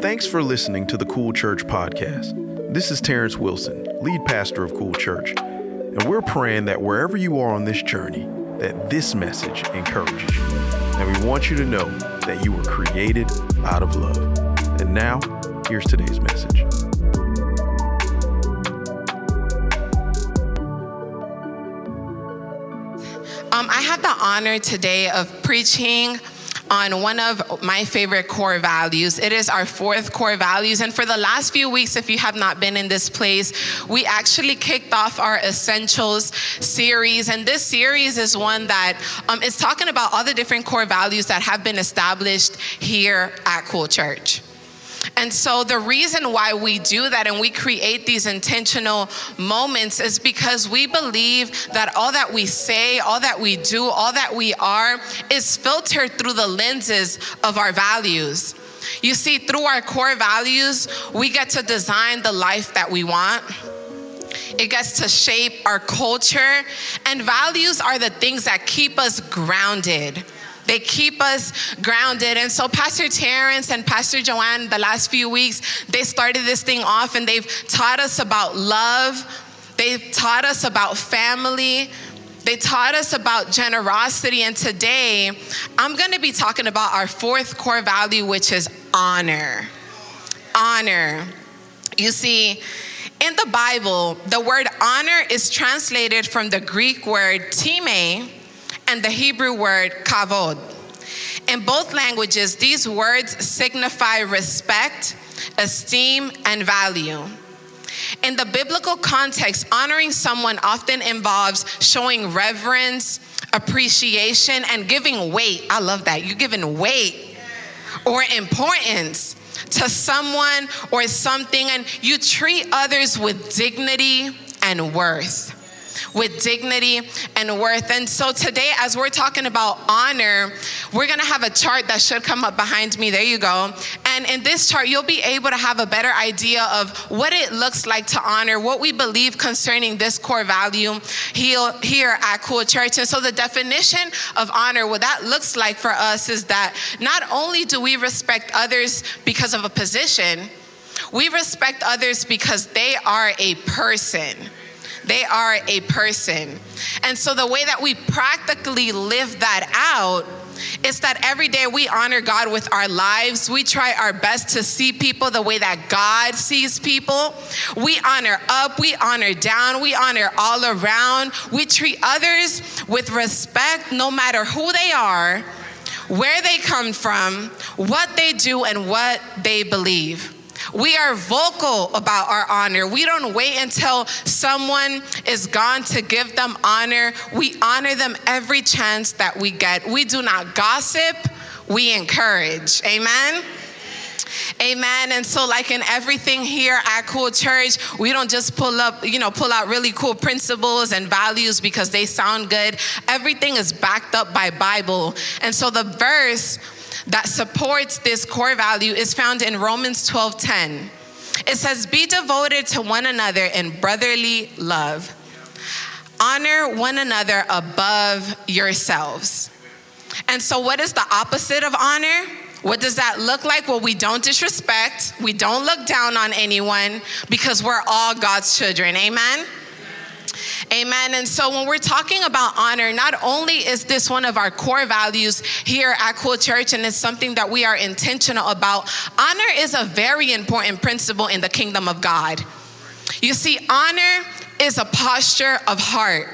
Thanks for listening to the Cool Church podcast. This is Terrence Wilson, lead pastor of Cool Church, and we're praying that wherever you are on this journey, that this message encourages you. And we want you to know that you were created out of love. And now, here's today's message. Um, I had the honor today of preaching on one of my favorite core values. It is our fourth core values. And for the last few weeks, if you have not been in this place, we actually kicked off our Essentials series. And this series is one that um, is talking about all the different core values that have been established here at Cool Church. And so, the reason why we do that and we create these intentional moments is because we believe that all that we say, all that we do, all that we are is filtered through the lenses of our values. You see, through our core values, we get to design the life that we want. It gets to shape our culture, and values are the things that keep us grounded they keep us grounded. And so, Pastor Terrence and Pastor Joanne, the last few weeks, they started this thing off and they've taught us about love, they've taught us about family. They taught us about generosity, and today I'm gonna be talking about our fourth core value, which is honor. Honor. You see, in the Bible, the word honor is translated from the Greek word time, and the Hebrew word kavod. In both languages, these words signify respect, esteem, and value. In the biblical context, honoring someone often involves showing reverence, appreciation, and giving weight. I love that. You're giving weight or importance to someone or something, and you treat others with dignity and worth with dignity and worth. And so today, as we're talking about honor, we're gonna have a chart that should come up behind me. There you go. And in this chart, you'll be able to have a better idea of what it looks like to honor, what we believe concerning this core value here at Cool Church. And so the definition of honor, what that looks like for us is that not only do we respect others because of a position, we respect others because they are a person. They are a person. And so the way that we practically live that out is that every day we honor God with our lives. We try our best to see people the way that God sees people. We honor up, we honor down, we honor all around. We treat others with respect no matter who they are, where they come from, what they do, and what they believe. We are vocal about our honor. We don't wait until someone is gone to give them honor. We honor them every chance that we get. We do not gossip, we encourage. Amen. Amen. And so, like in everything here at Cool Church, we don't just pull up, you know, pull out really cool principles and values because they sound good. Everything is backed up by Bible. And so the verse that supports this core value is found in Romans 12:10. It says, "Be devoted to one another in brotherly love. Honor one another above yourselves." And so what is the opposite of honor? What does that look like? Well, we don't disrespect, we don't look down on anyone because we're all God's children. Amen. Amen. And so when we're talking about honor, not only is this one of our core values here at Cool Church and it's something that we are intentional about, honor is a very important principle in the kingdom of God. You see, honor is a posture of heart.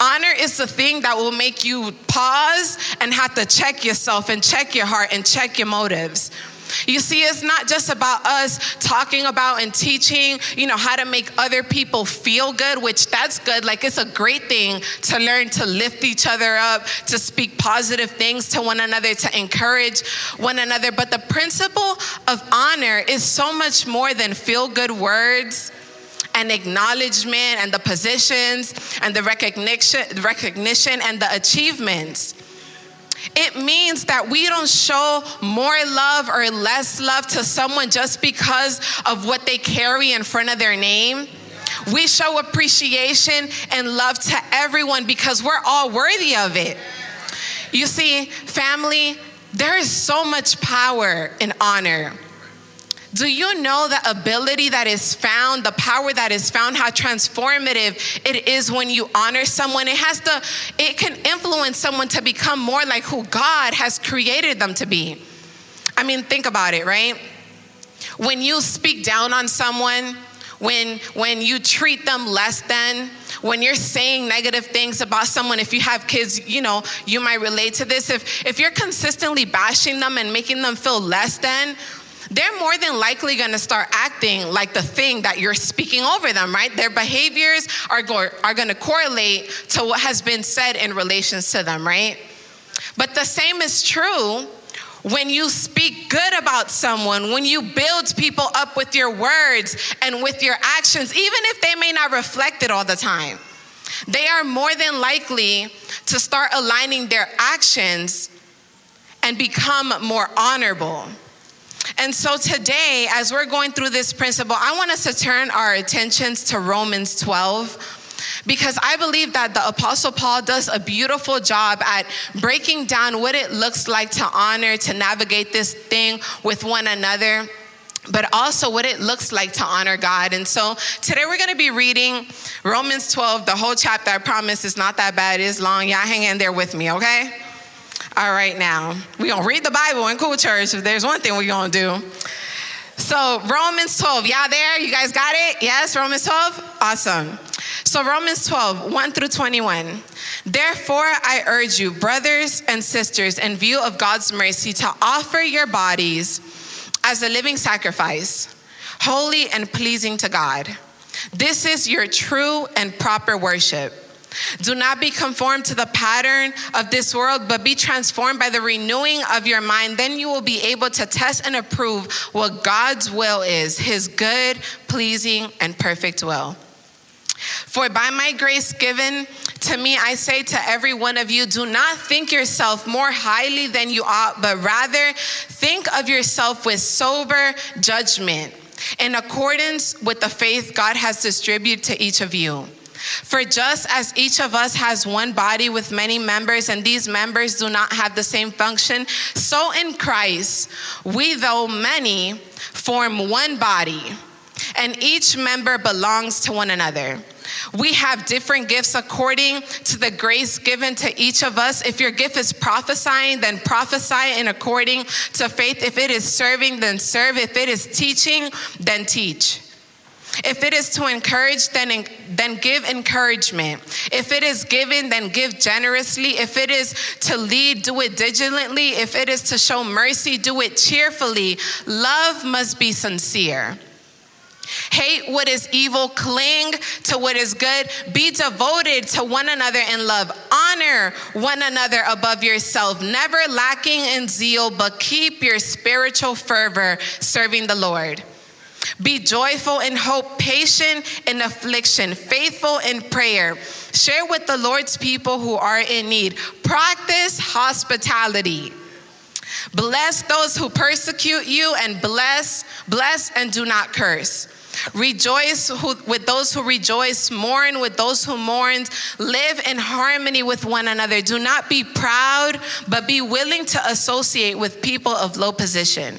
Honor is the thing that will make you pause and have to check yourself and check your heart and check your motives. You see, it's not just about us talking about and teaching, you know, how to make other people feel good, which that's good. Like it's a great thing to learn to lift each other up, to speak positive things to one another, to encourage one another. But the principle of honor is so much more than feel good words and acknowledgement and the positions and the recognition, recognition and the achievements. It means that we don't show more love or less love to someone just because of what they carry in front of their name. We show appreciation and love to everyone because we're all worthy of it. You see, family, there is so much power in honor. Do you know the ability that is found, the power that is found, how transformative it is when you honor someone? It has to, it can influence someone to become more like who God has created them to be. I mean, think about it, right? When you speak down on someone, when when you treat them less than, when you're saying negative things about someone, if you have kids, you know, you might relate to this. If if you're consistently bashing them and making them feel less than, they're more than likely going to start acting like the thing that you're speaking over them, right? Their behaviors are, go- are going to correlate to what has been said in relations to them, right? But the same is true when you speak good about someone, when you build people up with your words and with your actions, even if they may not reflect it all the time, they are more than likely to start aligning their actions and become more honorable. And so today, as we're going through this principle, I want us to turn our attentions to Romans 12 because I believe that the Apostle Paul does a beautiful job at breaking down what it looks like to honor, to navigate this thing with one another. But also what it looks like to honor God. And so today we're gonna be reading Romans 12, the whole chapter. I promise it's not that bad, it's long. Y'all hang in there with me, okay? All right, now, we're going to read the Bible in Cool Church. If there's one thing we're going to do. So, Romans 12, y'all there? You guys got it? Yes, Romans 12? Awesome. So, Romans 12, 1 through 21. Therefore, I urge you, brothers and sisters, in view of God's mercy, to offer your bodies as a living sacrifice, holy and pleasing to God. This is your true and proper worship. Do not be conformed to the pattern of this world, but be transformed by the renewing of your mind. Then you will be able to test and approve what God's will is, his good, pleasing, and perfect will. For by my grace given to me, I say to every one of you, do not think yourself more highly than you ought, but rather think of yourself with sober judgment in accordance with the faith God has distributed to each of you. For just as each of us has one body with many members, and these members do not have the same function, so in Christ, we, though many, form one body, and each member belongs to one another. We have different gifts according to the grace given to each of us. If your gift is prophesying, then prophesy in according to faith. If it is serving, then serve. If it is teaching, then teach. If it is to encourage, then, then give encouragement. If it is given, then give generously. If it is to lead, do it diligently. If it is to show mercy, do it cheerfully. Love must be sincere. Hate what is evil, cling to what is good, be devoted to one another in love, honor one another above yourself, never lacking in zeal, but keep your spiritual fervor serving the Lord. Be joyful in hope, patient in affliction, faithful in prayer. Share with the Lord's people who are in need. Practice hospitality. Bless those who persecute you and bless, bless and do not curse. Rejoice who, with those who rejoice, mourn with those who mourn, live in harmony with one another. Do not be proud, but be willing to associate with people of low position.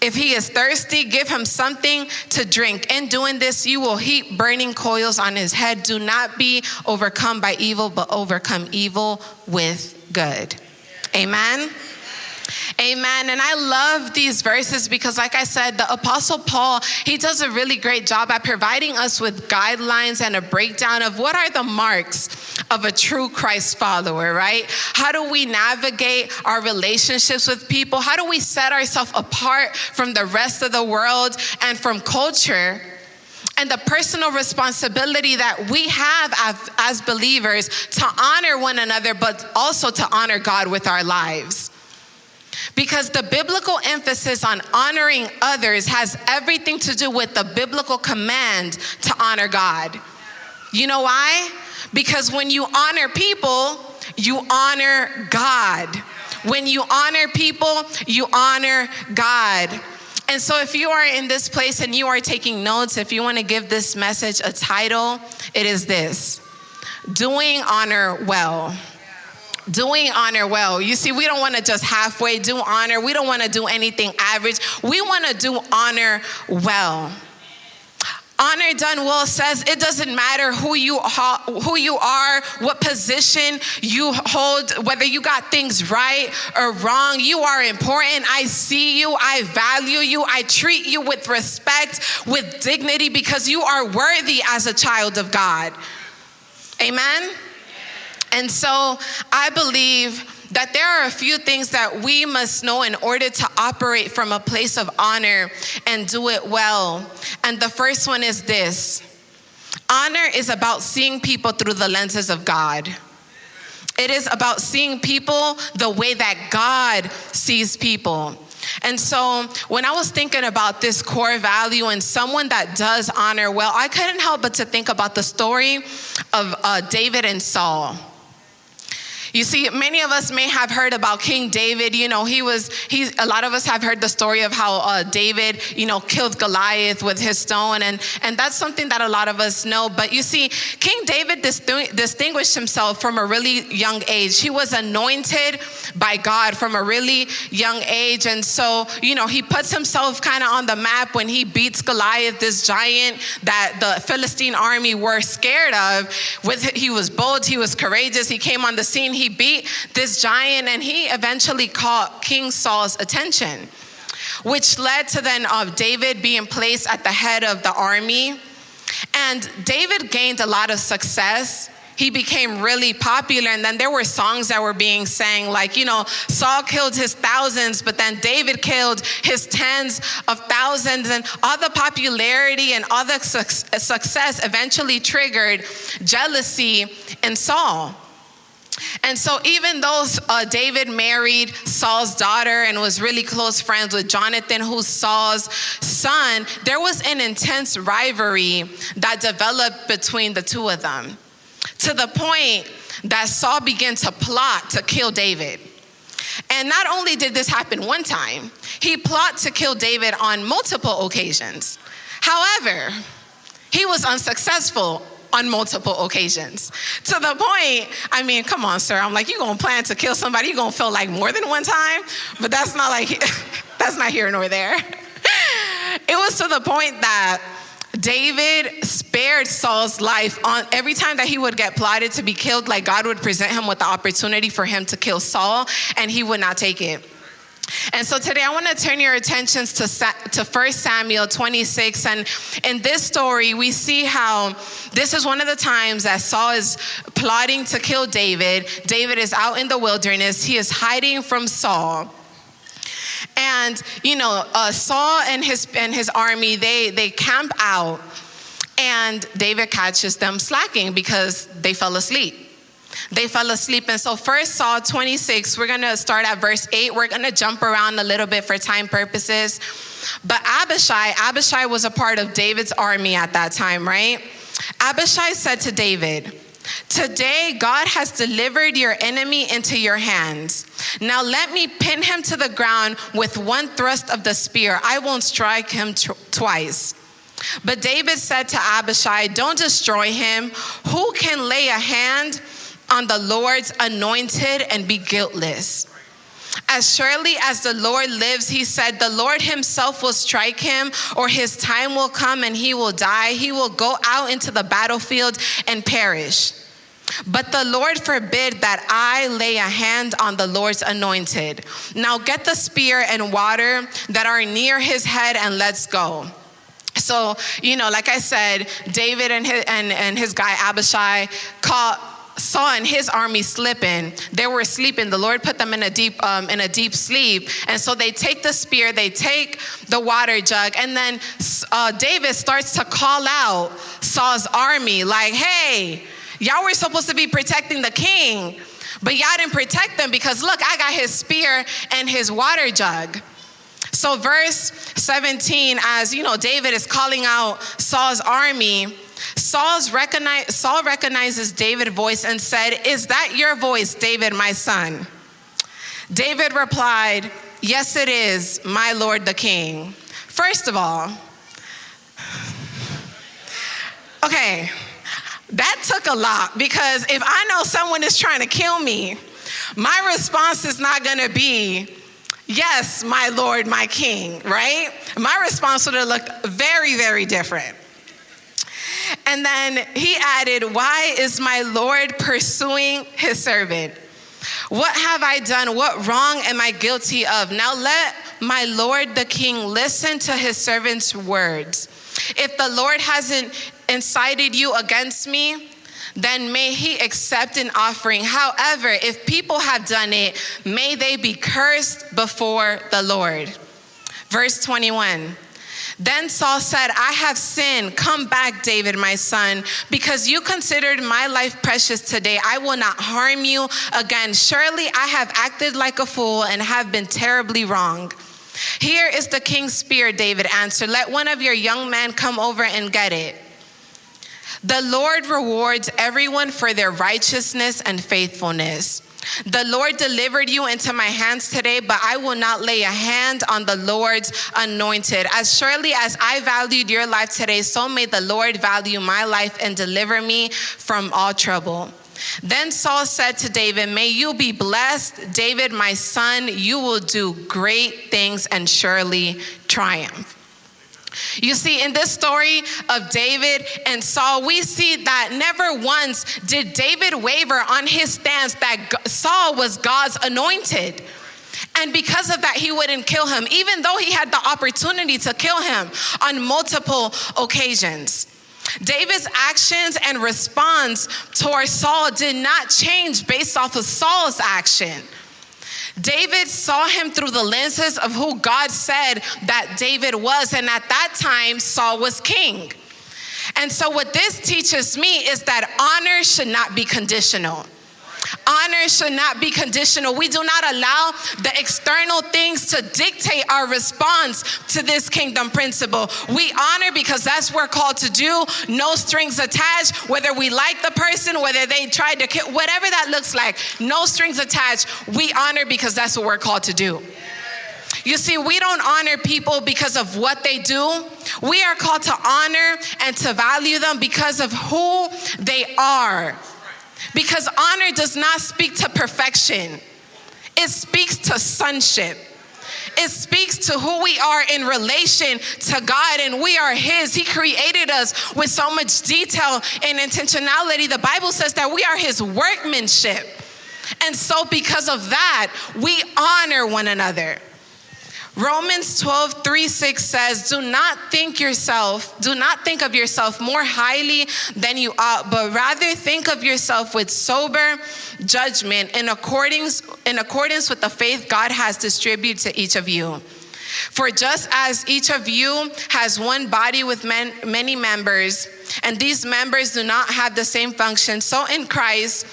If he is thirsty, give him something to drink. In doing this, you will heap burning coals on his head. Do not be overcome by evil, but overcome evil with good. Amen. Amen. And I love these verses because, like I said, the Apostle Paul, he does a really great job at providing us with guidelines and a breakdown of what are the marks of a true Christ follower, right? How do we navigate our relationships with people? How do we set ourselves apart from the rest of the world and from culture? and the personal responsibility that we have as, as, believers to honor one another, but also to honor God with our lives. Because the biblical emphasis on honoring others has everything to do with the biblical command to honor God. You know why? Because when you honor people, you honor God. When you honor people, you honor God. And so, if you are in this place and you are taking notes, if you want to give this message a title, it is this Doing Honor Well. Doing honor well. You see, we don't want to just halfway do honor. We don't want to do anything average. We want to do honor well. Honor done well says it doesn't matter who you who you are, what position you hold, whether you got things right or wrong. You are important. I see you. I value you. I treat you with respect, with dignity because you are worthy as a child of God. Amen. And so I believe that there are a few things that we must know in order to operate from a place of honor and do it well. And the first one is this honor is about seeing people through the lenses of God. It is about seeing people the way that God sees people. And so, when I was thinking about this core value and someone that does honor well, I couldn't help but to think about the story of uh, David and Saul. You see, many of us may have heard about King David. You know, he was, he, a lot of us have heard the story of how uh, David, you know, killed Goliath with his stone. And, and that's something that a lot of us know. But you see, King David distinguished himself from a really young age. He was anointed by God from a really young age. And so, you know, he puts himself kind of on the map when he beats Goliath, this giant that the Philistine army were scared of. With, he was bold, he was courageous, he came on the scene, he he beat this giant and he eventually caught King Saul's attention, which led to then uh, David being placed at the head of the army. And David gained a lot of success he became really popular. And then there were songs that were being sang, like, you know, Saul killed his thousands, but then David killed his tens of thousands. And all the popularity and all the su- success eventually triggered jealousy in Saul. And so, even though uh, David married Saul's daughter and was really close friends with Jonathan, who's Saul's son, there was an intense rivalry that developed between the two of them to the point that Saul began to plot to kill David. And not only did this happen one time, he plotted to kill David on multiple occasions. However, he was unsuccessful on multiple occasions. To the point, I mean, come on, sir. I'm like, you're gonna plan to kill somebody, you're gonna feel like more than one time, but that's not like, that's not here nor there. It was to the point that David spared Saul's life on every time that he would get plotted to be killed, like God would present him with the opportunity for him to kill Saul, and he would not take it. And so today I want to turn your attentions to, to 1 Samuel 26. And in this story, we see how this is one of the times that Saul is plotting to kill David. David is out in the wilderness, he is hiding from Saul. And, you know, uh, Saul and his, and his army, they, they camp out, and David catches them slacking because they fell asleep they fell asleep. And so, first Saul 26, we're going to start at verse 8. We're going to jump around a little bit for time purposes. But Abishai, Abishai was a part of David's army at that time, right? Abishai said to David, Today, God has delivered your enemy into your hands. Now, let me pin him to the ground with one thrust of the spear. I won't strike him twice. But David said to Abishai, Don't destroy him. Who can lay a hand on the Lord's anointed and be guiltless. As surely as the Lord lives, he said, the Lord himself will strike him, or his time will come and he will die. He will go out into the battlefield and perish. But the Lord forbid that I lay a hand on the Lord's anointed. Now get the spear and water that are near his head and let's go. So, you know, like I said, David and his, and, and his guy Abishai caught Saul and his army slipping. They were sleeping. The Lord put them in a deep um, in a deep sleep, and so they take the spear, they take the water jug, and then uh, David starts to call out Saul's army, like, "Hey, y'all were supposed to be protecting the king." But y'all didn't protect them because look, I got his spear and his water jug. So, verse 17, as you know, David is calling out Saul's army. Saul's recognize, Saul recognizes David's voice and said, Is that your voice, David, my son? David replied, Yes, it is, my lord the king. First of all, okay, that took a lot because if I know someone is trying to kill me, my response is not gonna be, Yes, my Lord, my King, right? My response would have looked very, very different. And then he added, Why is my Lord pursuing his servant? What have I done? What wrong am I guilty of? Now let my Lord the king listen to his servant's words. If the Lord hasn't incited you against me, then may he accept an offering. However, if people have done it, may they be cursed before the Lord. Verse 21. Then Saul said, I have sinned. Come back, David, my son, because you considered my life precious today. I will not harm you again. Surely I have acted like a fool and have been terribly wrong. Here is the king's spear, David answered. Let one of your young men come over and get it. The Lord rewards everyone for their righteousness and faithfulness. The Lord delivered you into my hands today, but I will not lay a hand on the Lord's anointed. As surely as I valued your life today, so may the Lord value my life and deliver me from all trouble. Then Saul said to David, May you be blessed, David, my son. You will do great things and surely triumph. You see, in this story of David and Saul, we see that never once did David waver on his stance that Saul was God's anointed. And because of that, he wouldn't kill him, even though he had the opportunity to kill him on multiple occasions. David's actions and response towards Saul did not change based off of Saul's action. David saw him through the lenses of who God said that David was. And at that time, Saul was king. And so, what this teaches me is that honor should not be conditional. Honor should not be conditional. We do not allow the external things to dictate our response to this kingdom principle. We honor because that's what we're called to do, no strings attached, whether we like the person, whether they tried to whatever that looks like, no strings attached. We honor because that's what we're called to do. You see, we don't honor people because of what they do. We are called to honor and to value them because of who they are. Because honor does not speak to perfection, it speaks to sonship. It speaks to who we are in relation to God, and we are His. He created us with so much detail and intentionality. The Bible says that we are His workmanship. And so, because of that, we honor one another. Romans 12, 3, 6 says, Do not think yourself, do not think of yourself more highly than you ought, but rather think of yourself with sober judgment in accordance, in accordance with the faith God has distributed to each of you. For just as each of you has one body with men, many members, and these members do not have the same function, so in Christ,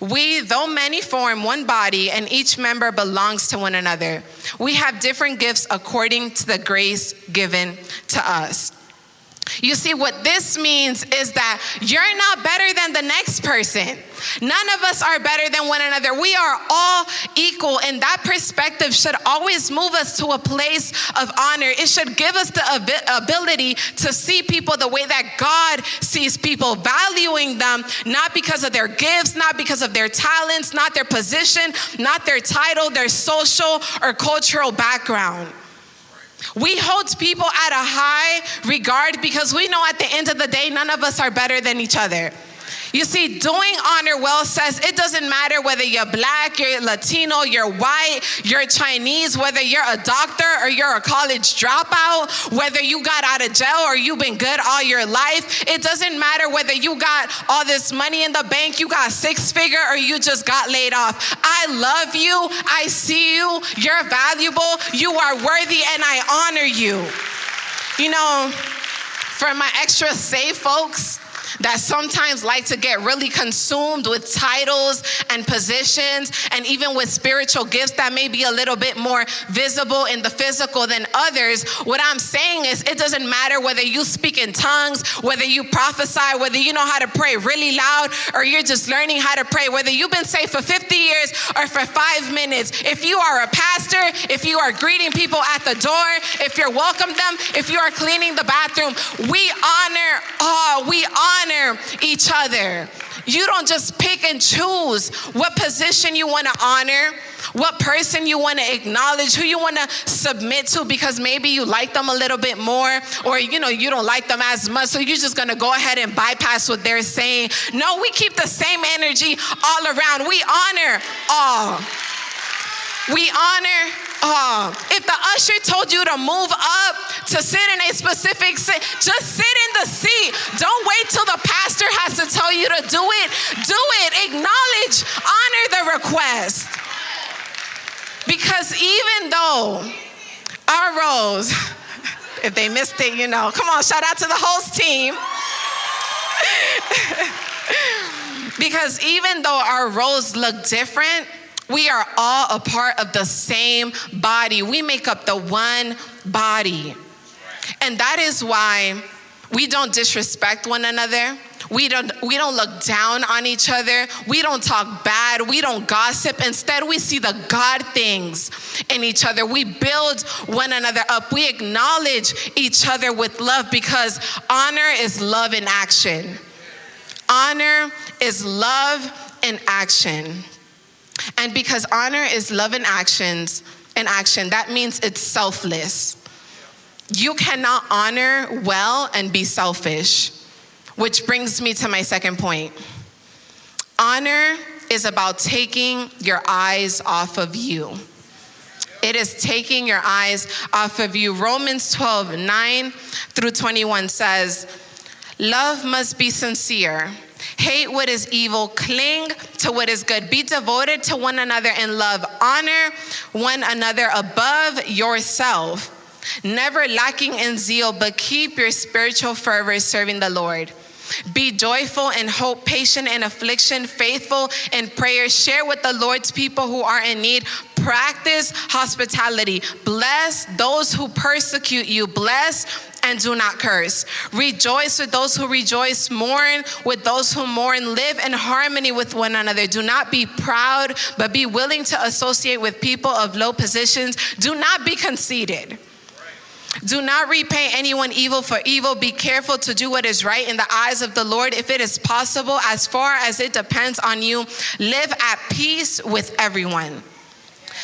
we, though many, form one body, and each member belongs to one another. We have different gifts according to the grace given to us. You see, what this means is that you're not better than the next person. None of us are better than one another. We are all equal, and that perspective should always move us to a place of honor. It should give us the ability to see people the way that God sees people, valuing them not because of their gifts, not because of their talents, not their position, not their title, their social or cultural background. We hold people at a high regard because we know at the end of the day, none of us are better than each other. You see, doing honor well says it doesn't matter whether you're black, you're Latino, you're white, you're Chinese, whether you're a doctor or you're a college dropout, whether you got out of jail or you've been good all your life. It doesn't matter whether you got all this money in the bank, you got six figure, or you just got laid off. I love you. I see you. You're valuable. You are worthy, and I honor you. You know, for my extra safe folks, that sometimes like to get really consumed with titles and positions and even with spiritual gifts that may be a little bit more visible in the physical than others. What I'm saying is, it doesn't matter whether you speak in tongues, whether you prophesy, whether you know how to pray really loud, or you're just learning how to pray, whether you've been saved for 50 years or for five minutes. If you are a pastor, if you are greeting people at the door, if you're welcome them, if you are cleaning the bathroom, we honor all, we honor each other. You don't just pick and choose what position you want to honor, what person you want to acknowledge, who you want to submit to because maybe you like them a little bit more or you know you don't like them as much so you're just going to go ahead and bypass what they're saying. No, we keep the same energy all around. We honor all. We honor uh, if the usher told you to move up to sit in a specific seat, just sit in the seat. Don't wait till the pastor has to tell you to do it. Do it. Acknowledge, honor the request. Because even though our roles, if they missed it, you know, come on, shout out to the host team. because even though our roles look different, we are all a part of the same body. We make up the one body. And that is why we don't disrespect one another. We don't, we don't look down on each other. We don't talk bad. We don't gossip. Instead, we see the God things in each other. We build one another up. We acknowledge each other with love because honor is love in action. Honor is love in action. And because honor is love in actions in action, that means it's selfless. You cannot honor well and be selfish. Which brings me to my second point. Honor is about taking your eyes off of you. It is taking your eyes off of you. Romans 12, 9 through 21 says, Love must be sincere. Hate what is evil, cling to what is good. Be devoted to one another in love. Honor one another above yourself. Never lacking in zeal, but keep your spiritual fervor serving the Lord. Be joyful in hope, patient in affliction, faithful in prayer. Share with the Lord's people who are in need. Practice hospitality. Bless those who persecute you. Bless and do not curse. Rejoice with those who rejoice, mourn with those who mourn, live in harmony with one another. Do not be proud, but be willing to associate with people of low positions. Do not be conceited. Do not repay anyone evil for evil. Be careful to do what is right in the eyes of the Lord. If it is possible, as far as it depends on you, live at peace with everyone.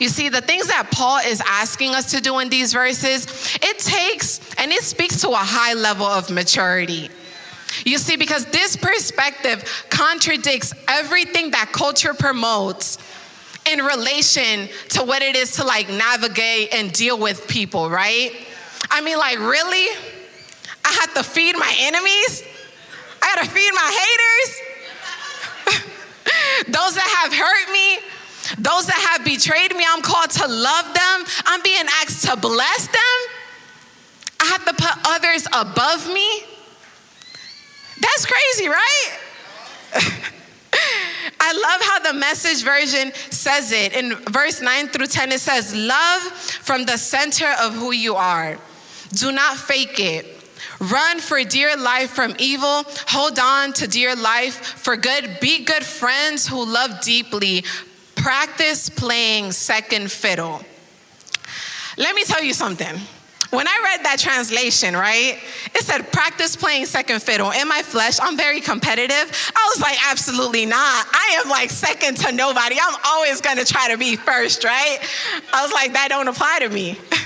You see, the things that Paul is asking us to do in these verses, it takes and it speaks to a high level of maturity. You see, because this perspective contradicts everything that culture promotes in relation to what it is to like navigate and deal with people, right? I mean, like, really? I have to feed my enemies? I gotta feed my haters? Those that have hurt me? Those that have betrayed me, I'm called to love them. I'm being asked to bless them. I have to put others above me. That's crazy, right? I love how the message version says it. In verse 9 through 10, it says, Love from the center of who you are. Do not fake it. Run for dear life from evil. Hold on to dear life for good. Be good friends who love deeply practice playing second fiddle. Let me tell you something. When I read that translation, right, it said practice playing second fiddle. In my flesh, I'm very competitive. I was like, absolutely not. I am like second to nobody. I'm always gonna try to be first, right? I was like, that don't apply to me.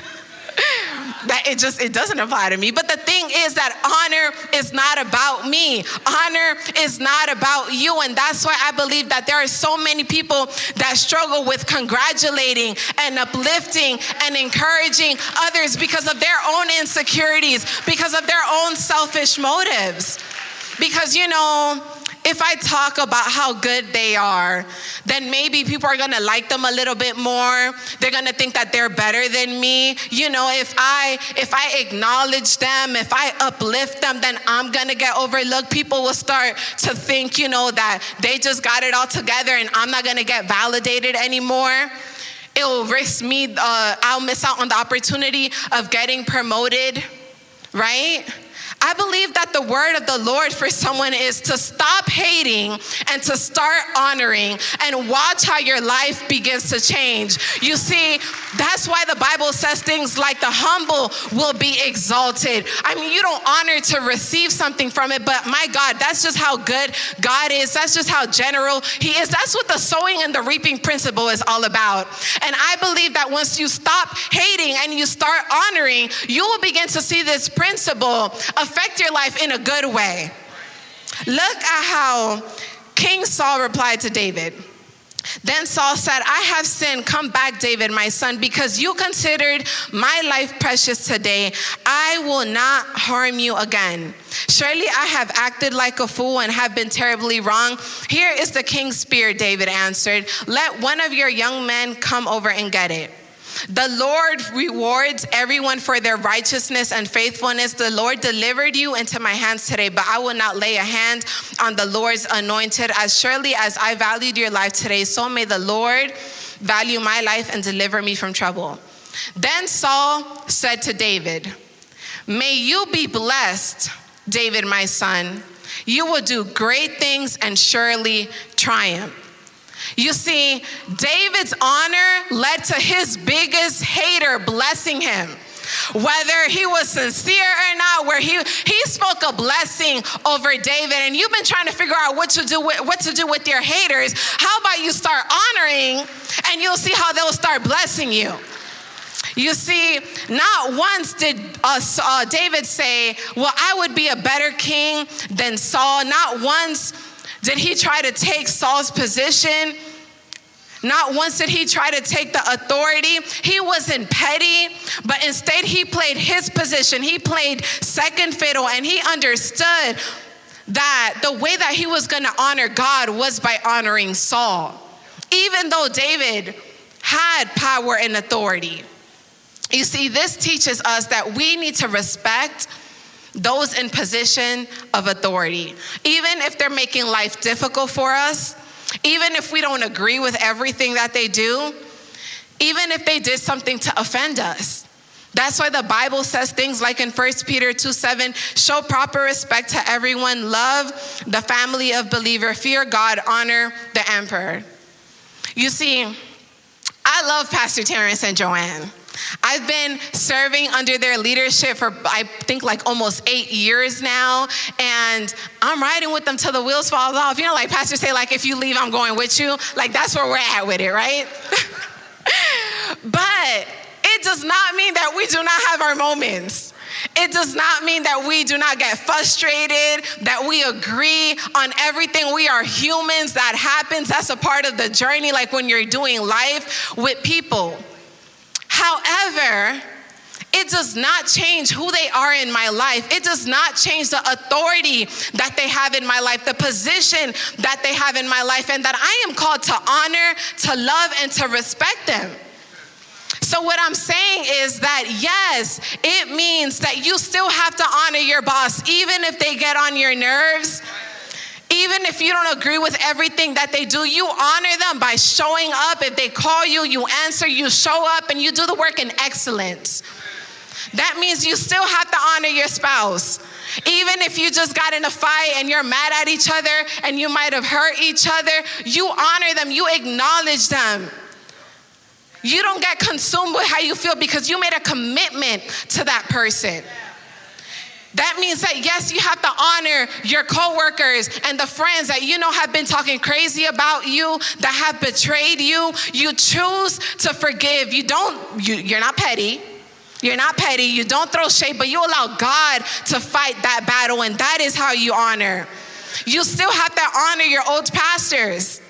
that it just it doesn't apply to me. But the thing is that honor is not about me. Honor is not about you. And that's why I believe that there are so many people that struggle with congratulating and uplifting and encouraging others because of their own insecurities, because of their own selfish motives. Because, you know, if I talk about how good they are, then maybe people are gonna like them a little bit more. They're gonna think that they're better than me. You know, if I if I acknowledge them, if I uplift them, then I'm gonna get overlooked. People will start to think, you know, that they just got it all together and I'm not gonna get validated anymore. It'll risk me, uh, I'll miss out on the opportunity of getting promoted, right? I believe that the word of the Lord for someone is to stop hating and to start honoring and watch how your life begins to change. You see, that's why the Bible says things like the humble will be exalted. I mean, you don't honor to receive something from it, but my God, that's just how good God is. That's just how general He is. That's what the sowing and the reaping principle is all about. And I believe that once you stop hating and you start honoring, you will begin to see this principle affect your life in a good way. Look at how King Saul replied to David. Then Saul said, I have sinned. Come back, David, my son, because you considered my life precious today. I will not harm you again. Surely I have acted like a fool and have been terribly wrong. Here is the king's spear, David answered. Let one of your young men come over and get it. The Lord rewards everyone for their righteousness and faithfulness. The Lord delivered you into my hands today, but I will not lay a hand on the Lord's anointed. As surely as I valued your life today, so may the Lord value my life and deliver me from trouble. Then Saul said to David, May you be blessed, David, my son. You will do great things and surely triumph. You see, David's honor led to his biggest hater blessing him. Whether he was sincere or not, where he he spoke a blessing over David, and you've been trying to figure out what to do with what to do with your haters. How about you start honoring, and you'll see how they'll start blessing you. You see, not once did uh, uh, David say, Well, I would be a better king than Saul. Not once did he try to take Saul's position. Not once did he try to take the authority. He wasn't petty, but instead he played his position. He played second fiddle and he understood that the way that he was going to honor God was by honoring Saul, even though David had power and authority. You see, this teaches us that we need to respect those in position of authority, even if they're making life difficult for us even if we don't agree with everything that they do, even if they did something to offend us. That's why the Bible says things like in 1 Peter 2 7, show proper respect to everyone, love the family of believer, fear God, honor the emperor. You see, I love Pastor Terrence and Joanne. I've been serving under their leadership for, I think, like almost eight years now. And I'm riding with them till the wheels fall off. You know, like pastors say, like, if you leave, I'm going with you. Like, that's where we're at with it, right? but it does not mean that we do not have our moments. It does not mean that we do not get frustrated, that we agree on everything. We are humans. That happens. That's a part of the journey, like when you're doing life with people. However, it does not change who they are in my life. It does not change the authority that they have in my life, the position that they have in my life, and that I am called to honor, to love, and to respect them. So, what I'm saying is that yes, it means that you still have to honor your boss, even if they get on your nerves even if you don't agree with everything that they do, you honor them by showing up. If they call you, you answer, you show up, and you do the work in excellence. That means you still have to honor your spouse. Even if you just got in a fight and you're mad at each other and you might have hurt each other, you honor them, you acknowledge them. You don't get consumed with how you feel because you made a commitment to that person. That means that yes, you have to honor your coworkers and the friends that you know have been talking crazy about you, that have betrayed you. You choose to forgive. You don't, you, you're not petty. You're not petty, you don't throw shade, but you allow God to fight that battle, and that is how you honor. You still have to honor your old pastors.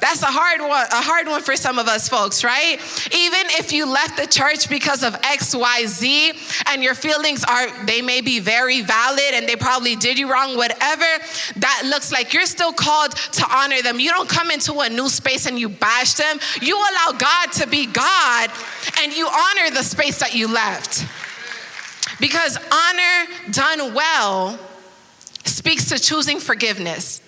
That's a hard one, a hard one for some of us folks, right? Even if you left the church because of X, Y, Z, and your feelings are, they may be very valid and they probably did you wrong, whatever that looks like, you're still called to honor them. You don't come into a new space and you bash them. You allow God to be God and you honor the space that you left. Because honor done well speaks to choosing forgiveness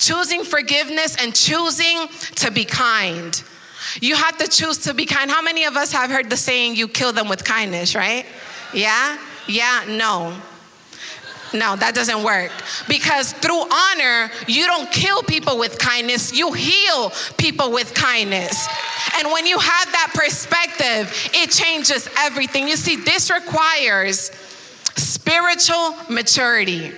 choosing forgiveness and choosing to be kind. You have to choose to be kind. How many of us have heard the saying, you kill them with kindness, right? Yeah? Yeah? No. No, that doesn't work. Because through honor, you don't kill people with kindness, you heal people with kindness. And when you have that perspective, it changes everything. You see, this requires spiritual maturity.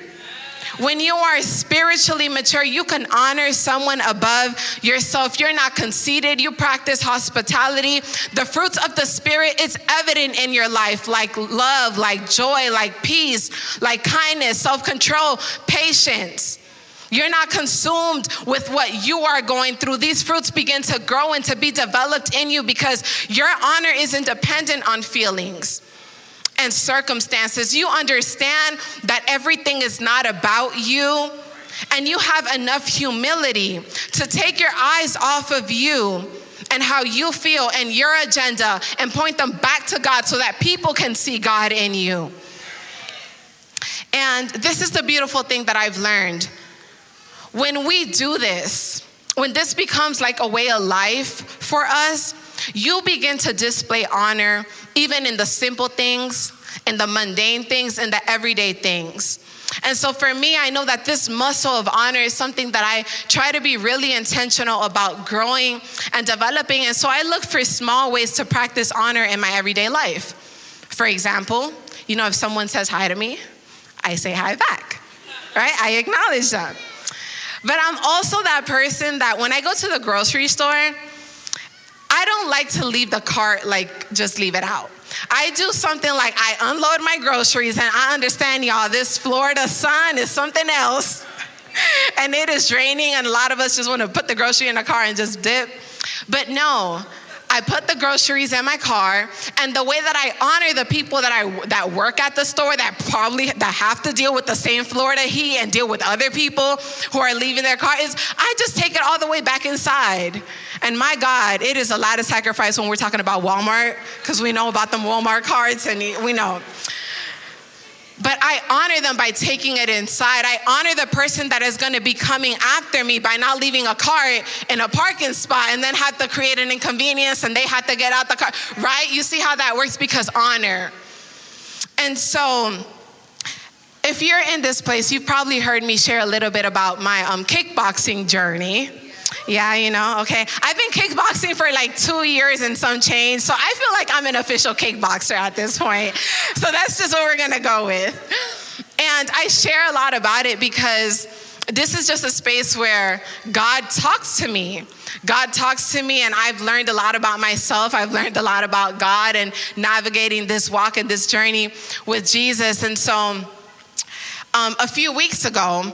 When you are spiritually mature, you can honor someone above yourself. You're not conceited. You practice hospitality. The fruits of the Spirit, it's evident in your life like love, like joy, like peace, like kindness, self control, patience. You're not consumed with what you are going through. These fruits begin to grow and to be developed in you because your honor isn't dependent on feelings and circumstances. You understand that everything is not about you, and you have enough humility to take your eyes off of you and how you feel and your agenda and point them back to God so that people can see God in you. And this is the beautiful thing that I've learned. When we do this, when this becomes like a way of life for us, you begin to display honor even in the simple things, in the mundane things, in the everyday things. And so for me, I know that this muscle of honor is something that I try to be really intentional about growing and developing. And so I look for small ways to practice honor in my everyday life. For example, you know, if someone says hi to me, I say hi back, right? I acknowledge them. But I'm also that person that when I go to the grocery store, I don't like to leave the cart like just leave it out. I do something like I unload my groceries, and I understand, y'all, this Florida sun is something else. and it is draining, and a lot of us just want to put the grocery in the car and just dip. But no, I put the groceries in my car, and the way that I honor the people that I that work at the store that probably that have to deal with the same Florida heat and deal with other people who are leaving their car is I just take it all the way back inside. And my God, it is a lot of sacrifice when we're talking about Walmart because we know about them Walmart cards and we know. But I honor them by taking it inside. I honor the person that is going to be coming after me by not leaving a car in a parking spot and then have to create an inconvenience and they have to get out the car, right? You see how that works because honor. And so, if you're in this place, you've probably heard me share a little bit about my um, kickboxing journey. Yeah, you know, okay. I've been kickboxing for like two years and some change, so I feel like I'm an official kickboxer at this point. So that's just what we're gonna go with. And I share a lot about it because this is just a space where God talks to me. God talks to me, and I've learned a lot about myself. I've learned a lot about God and navigating this walk and this journey with Jesus. And so, um, a few weeks ago,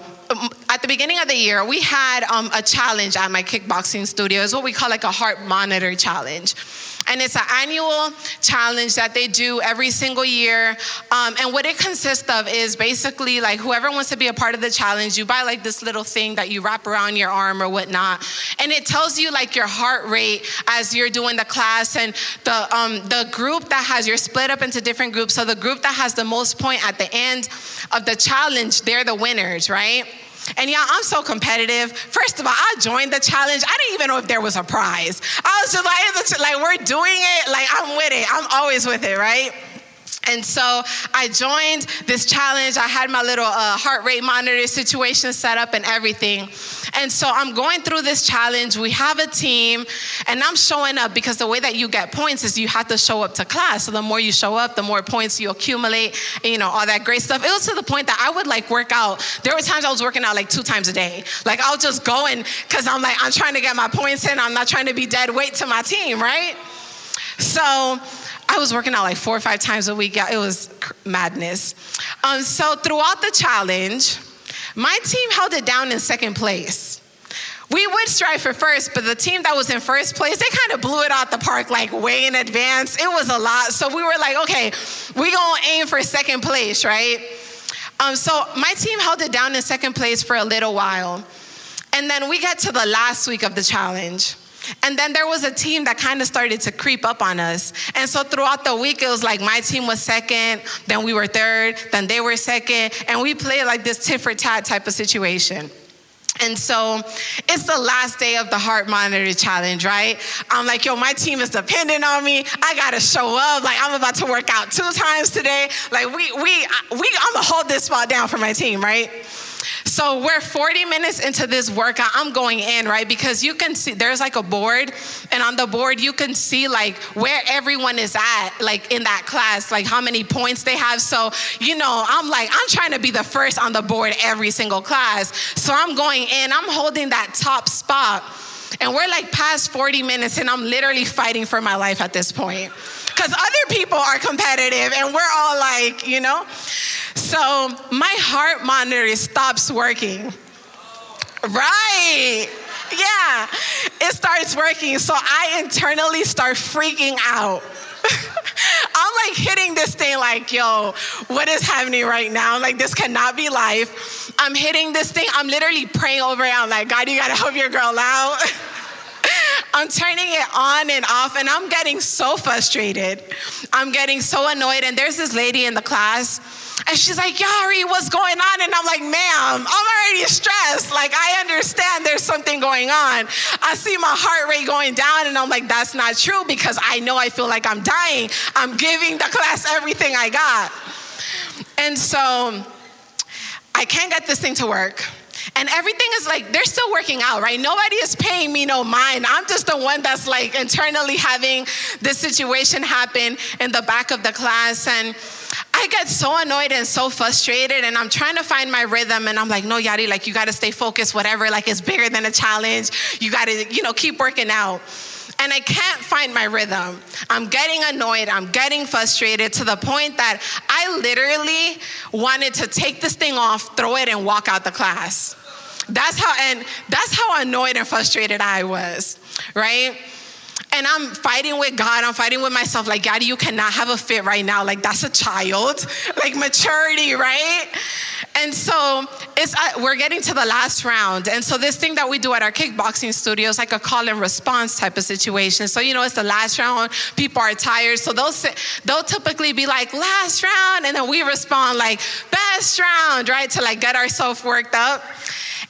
at the beginning of the year, we had um, a challenge at my kickboxing studio. It's what we call like a heart monitor challenge. And it's an annual challenge that they do every single year. Um, and what it consists of is basically like whoever wants to be a part of the challenge, you buy like this little thing that you wrap around your arm or whatnot. And it tells you like your heart rate as you're doing the class. And the, um, the group that has, you're split up into different groups. So the group that has the most point at the end of the challenge, they're the winners, right? And y'all, I'm so competitive. First of all, I joined the challenge. I didn't even know if there was a prize. I was just like, like we're doing it. Like I'm with it. I'm always with it, right? And so I joined this challenge. I had my little uh, heart rate monitor situation set up and everything. And so I'm going through this challenge. We have a team, and I'm showing up because the way that you get points is you have to show up to class. So the more you show up, the more points you accumulate, and, you know, all that great stuff. It was to the point that I would like work out. There were times I was working out like two times a day. Like I'll just go in because I'm like, I'm trying to get my points in. I'm not trying to be dead weight to my team, right? So I was working out like four or five times a week. It was madness. Um, so throughout the challenge, my team held it down in second place. We would strive for first, but the team that was in first place, they kind of blew it out the park like way in advance. It was a lot. So we were like, okay, we're gonna aim for second place, right? Um, so my team held it down in second place for a little while. And then we get to the last week of the challenge. And then there was a team that kind of started to creep up on us. And so throughout the week, it was like my team was second, then we were third, then they were second. And we played like this tit for tat type of situation. And so it's the last day of the heart monitor challenge, right? I'm like, yo, my team is dependent on me. I gotta show up. Like I'm about to work out two times today. Like we we we I'm gonna hold this spot down for my team, right? So we're 40 minutes into this workout. I'm going in, right? Because you can see there's like a board, and on the board, you can see like where everyone is at, like in that class, like how many points they have. So, you know, I'm like, I'm trying to be the first on the board every single class. So I'm going in, I'm holding that top spot. And we're like past 40 minutes, and I'm literally fighting for my life at this point. Because other people are competitive, and we're all like, you know? So my heart monitor stops working. Right. Yeah. It starts working. So I internally start freaking out. I'm like hitting this thing like, yo, what is happening right now? Like, this cannot be life. I'm hitting this thing. I'm literally praying over it. I'm like, God, you gotta help your girl out. I'm turning it on and off, and I'm getting so frustrated. I'm getting so annoyed. And there's this lady in the class and she's like, Yari, what's going on? And I'm like, ma'am, I'm already stressed. Like, I understand there's something going on. I see my heart rate going down, and I'm like, that's not true because I know I feel like I'm dying. I'm giving the class everything I got. And so I can't get this thing to work. And everything is like, they're still working out, right? Nobody is paying me no mind. I'm just the one that's like internally having this situation happen in the back of the class. And I get so annoyed and so frustrated, and I'm trying to find my rhythm. And I'm like, no, Yari, like you got to stay focused, whatever. Like it's bigger than a challenge. You got to, you know, keep working out. And I can't find my rhythm. I'm getting annoyed. I'm getting frustrated to the point that I literally wanted to take this thing off, throw it, and walk out the class. That's how, and that's how annoyed and frustrated I was, right? And I'm fighting with God. I'm fighting with myself. Like, God, you cannot have a fit right now. Like, that's a child. Like, maturity, right? And so it's uh, we're getting to the last round. And so this thing that we do at our kickboxing studio is like a call and response type of situation. So you know it's the last round. People are tired, so they'll sit, they'll typically be like last round, and then we respond like best round, right? To like get ourselves worked up.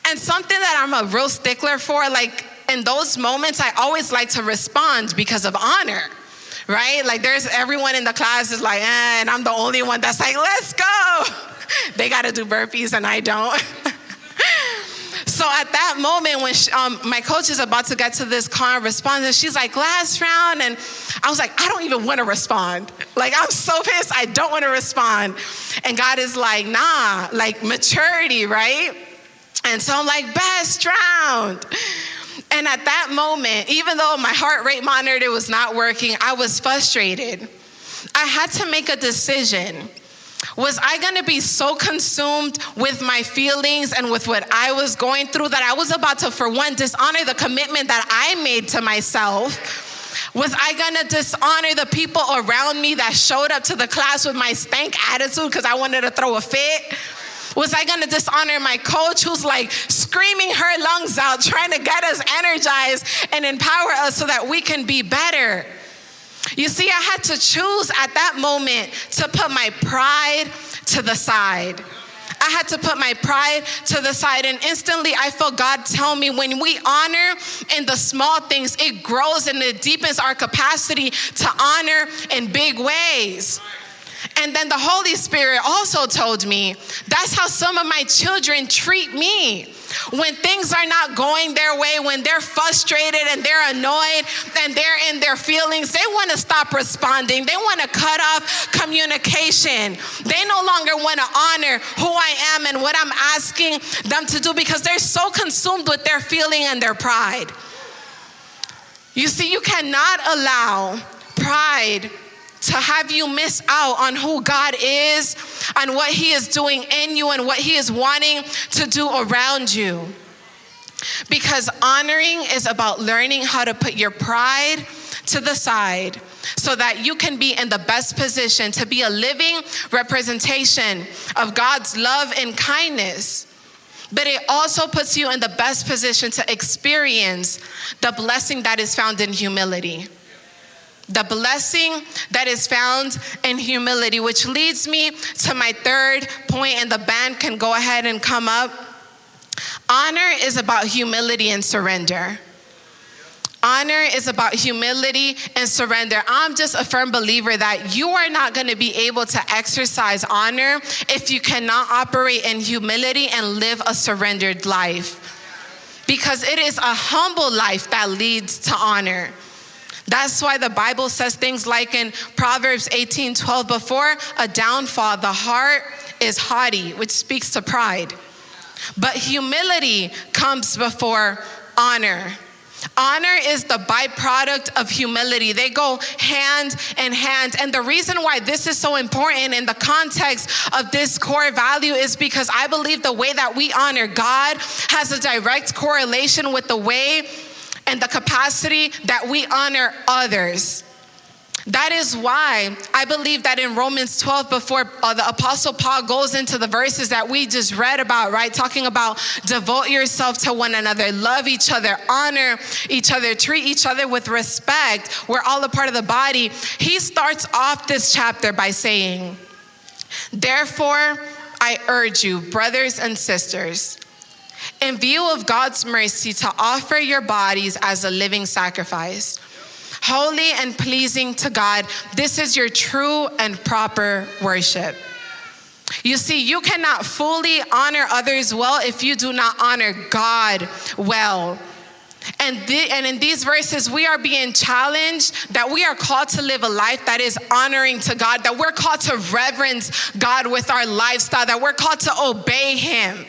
And something that I'm a real stickler for, like in those moments, I always like to respond because of honor, right? Like there's everyone in the class is like, eh, and I'm the only one that's like, let's go. they got to do burpees and I don't. so at that moment when she, um, my coach is about to get to this calm response and she's like last round and i was like i don't even want to respond like i'm so pissed i don't want to respond and god is like nah like maturity right and so i'm like best round and at that moment, even though my heart rate monitor was not working, I was frustrated. I had to make a decision. Was I gonna be so consumed with my feelings and with what I was going through that I was about to, for one, dishonor the commitment that I made to myself? Was I gonna dishonor the people around me that showed up to the class with my stank attitude because I wanted to throw a fit? Was I gonna dishonor my coach who's like screaming her lungs out, trying to get us energized and empower us so that we can be better? You see, I had to choose at that moment to put my pride to the side. I had to put my pride to the side, and instantly I felt God tell me when we honor in the small things, it grows and it deepens our capacity to honor in big ways. And then the Holy Spirit also told me that's how some of my children treat me. When things are not going their way, when they're frustrated and they're annoyed and they're in their feelings, they want to stop responding. They want to cut off communication. They no longer want to honor who I am and what I'm asking them to do because they're so consumed with their feeling and their pride. You see, you cannot allow pride to have you miss out on who God is and what He is doing in you and what He is wanting to do around you. Because honoring is about learning how to put your pride to the side so that you can be in the best position to be a living representation of God's love and kindness. But it also puts you in the best position to experience the blessing that is found in humility. The blessing that is found in humility, which leads me to my third point, and the band can go ahead and come up. Honor is about humility and surrender. Honor is about humility and surrender. I'm just a firm believer that you are not going to be able to exercise honor if you cannot operate in humility and live a surrendered life. Because it is a humble life that leads to honor. That's why the Bible says things like in Proverbs 18 12, before a downfall, the heart is haughty, which speaks to pride. But humility comes before honor. Honor is the byproduct of humility. They go hand in hand. And the reason why this is so important in the context of this core value is because I believe the way that we honor God has a direct correlation with the way and the capacity that we honor others. That is why I believe that in Romans 12, before uh, the Apostle Paul goes into the verses that we just read about, right? Talking about devote yourself to one another, love each other, honor each other, treat each other with respect. We're all a part of the body. He starts off this chapter by saying, Therefore, I urge you, brothers and sisters, in view of God's mercy, to offer your bodies as a living sacrifice holy and pleasing to God. This is your true and proper worship. You see, you cannot fully honor others well if you do not honor God well. And, the, and in these verses, we are being challenged that we are called to live a life that is honoring to God, that we're called to reverence God with our lifestyle, that we're called to obey Him.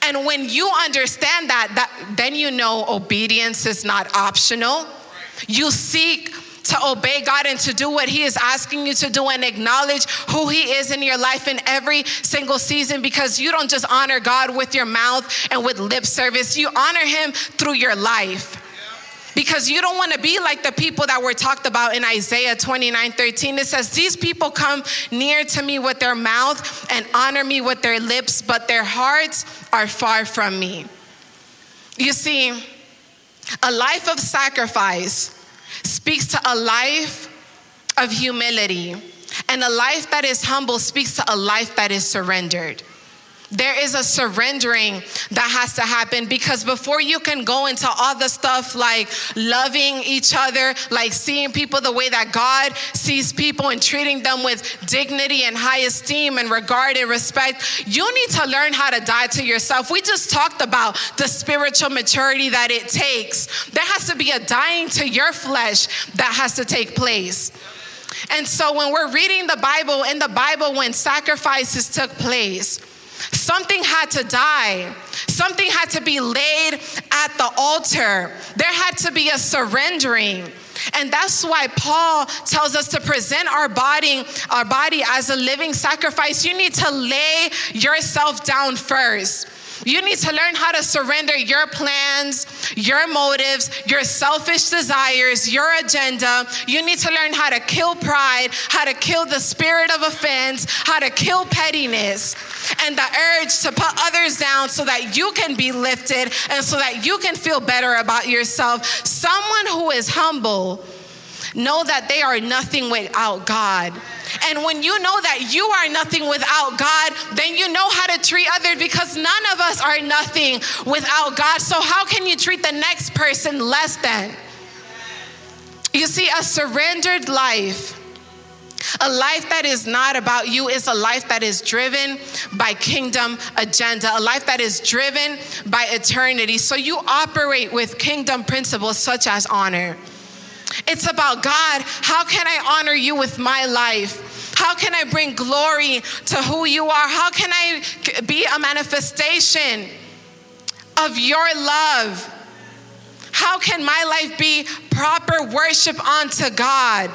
And when you understand that, that then you know obedience is not optional you seek to obey God and to do what He is asking you to do and acknowledge who He is in your life in every single season because you don't just honor God with your mouth and with lip service, you honor Him through your life. Because you don't want to be like the people that were talked about in Isaiah 29 13. It says, These people come near to me with their mouth and honor me with their lips, but their hearts are far from me. You see, a life of sacrifice speaks to a life of humility, and a life that is humble speaks to a life that is surrendered. There is a surrendering that has to happen because before you can go into all the stuff like loving each other, like seeing people the way that God sees people and treating them with dignity and high esteem and regard and respect, you need to learn how to die to yourself. We just talked about the spiritual maturity that it takes. There has to be a dying to your flesh that has to take place. And so when we're reading the Bible, in the Bible, when sacrifices took place, Something had to die. Something had to be laid at the altar. There had to be a surrendering. And that's why Paul tells us to present our body, our body as a living sacrifice. You need to lay yourself down first. You need to learn how to surrender your plans, your motives, your selfish desires, your agenda. You need to learn how to kill pride, how to kill the spirit of offense, how to kill pettiness, and the urge to put others down so that you can be lifted and so that you can feel better about yourself. Someone who is humble know that they are nothing without God. And when you know that you are nothing without God, then you know how to treat others because none of us are nothing without God. So, how can you treat the next person less than? You see, a surrendered life. A life that is not about you is a life that is driven by kingdom agenda, a life that is driven by eternity. So you operate with kingdom principles such as honor. It's about God, how can I honor you with my life? How can I bring glory to who you are? How can I be a manifestation of your love? How can my life be proper worship unto God?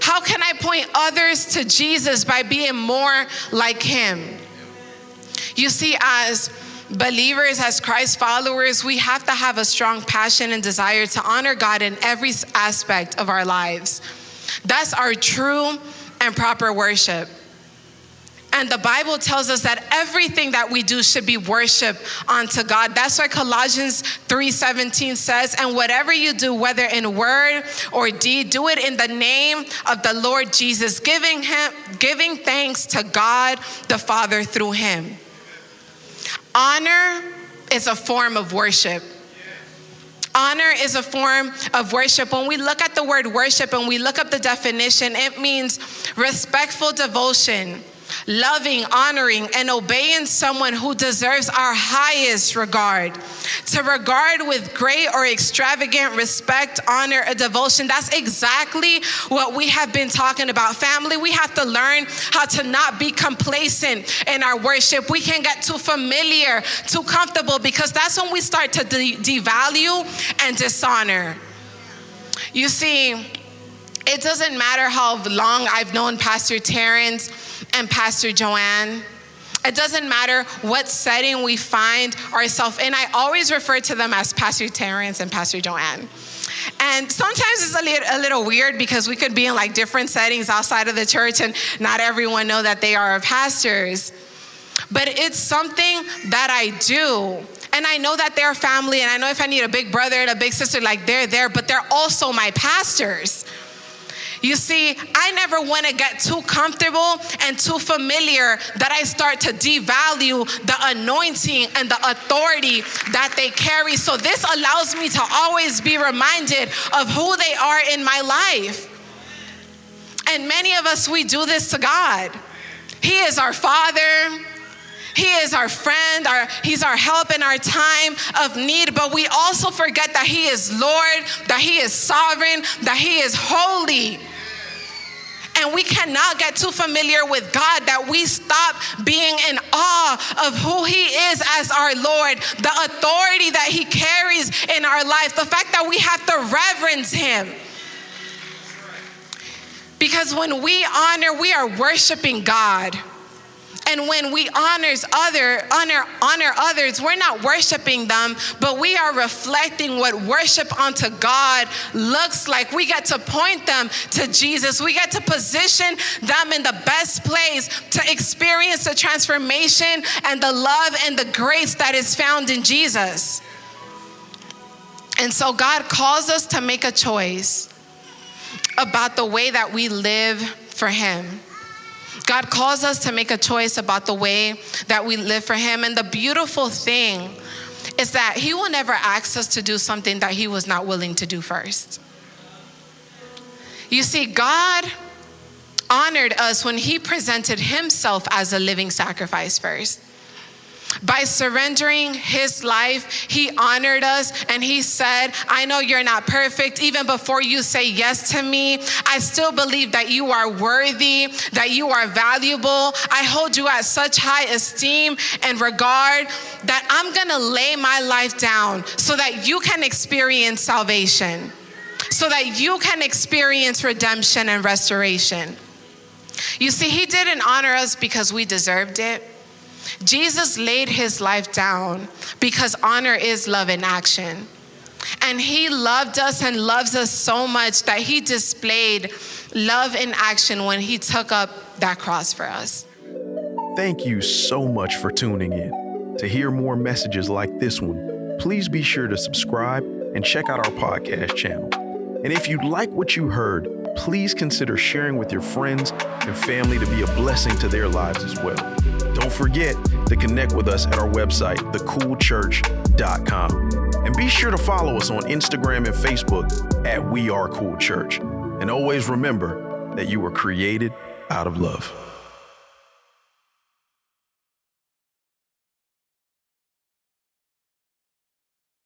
How can I point others to Jesus by being more like him? You see, as believers, as Christ followers, we have to have a strong passion and desire to honor God in every aspect of our lives. That's our true and proper worship. And the Bible tells us that everything that we do should be worship unto God. That's why Colossians 3:17 says, "And whatever you do, whether in word or deed, do it in the name of the Lord Jesus, giving him giving thanks to God the Father through him." Honor is a form of worship. Honor is a form of worship. When we look at the word worship and we look up the definition, it means respectful devotion loving, honoring, and obeying someone who deserves our highest regard. To regard with great or extravagant respect, honor, or devotion. That's exactly what we have been talking about. Family, we have to learn how to not be complacent in our worship. We can get too familiar, too comfortable, because that's when we start to de- devalue and dishonor. You see, it doesn't matter how long I've known Pastor Terrence and Pastor Joanne. It doesn't matter what setting we find ourselves in. I always refer to them as Pastor Terrence and Pastor Joanne. And sometimes it's a little, a little, weird because we could be in like different settings outside of the church and not everyone know that they are pastors. But it's something that I do. And I know that they're family and I know if I need a big brother and a big sister, like they're there, but they're also my pastors. You see, I never want to get too comfortable and too familiar that I start to devalue the anointing and the authority that they carry. So, this allows me to always be reminded of who they are in my life. And many of us, we do this to God. He is our Father. He is our friend, our, He's our help in our time of need, but we also forget that He is Lord, that He is sovereign, that He is holy. And we cannot get too familiar with God that we stop being in awe of who He is as our Lord, the authority that He carries in our life, the fact that we have to reverence Him. Because when we honor, we are worshiping God. And when we honors other, honor, honor others, we're not worshiping them, but we are reflecting what worship unto God looks like. We get to point them to Jesus. We get to position them in the best place to experience the transformation and the love and the grace that is found in Jesus. And so God calls us to make a choice about the way that we live for Him. God calls us to make a choice about the way that we live for Him. And the beautiful thing is that He will never ask us to do something that He was not willing to do first. You see, God honored us when He presented Himself as a living sacrifice first. By surrendering his life, he honored us and he said, I know you're not perfect. Even before you say yes to me, I still believe that you are worthy, that you are valuable. I hold you at such high esteem and regard that I'm gonna lay my life down so that you can experience salvation, so that you can experience redemption and restoration. You see, he didn't honor us because we deserved it. Jesus laid his life down because honor is love in action. And he loved us and loves us so much that he displayed love in action when he took up that cross for us. Thank you so much for tuning in. To hear more messages like this one, please be sure to subscribe and check out our podcast channel. And if you like what you heard, please consider sharing with your friends and family to be a blessing to their lives as well. Don't forget to connect with us at our website, thecoolchurch.com. And be sure to follow us on Instagram and Facebook at We Are Cool Church. And always remember that you were created out of love.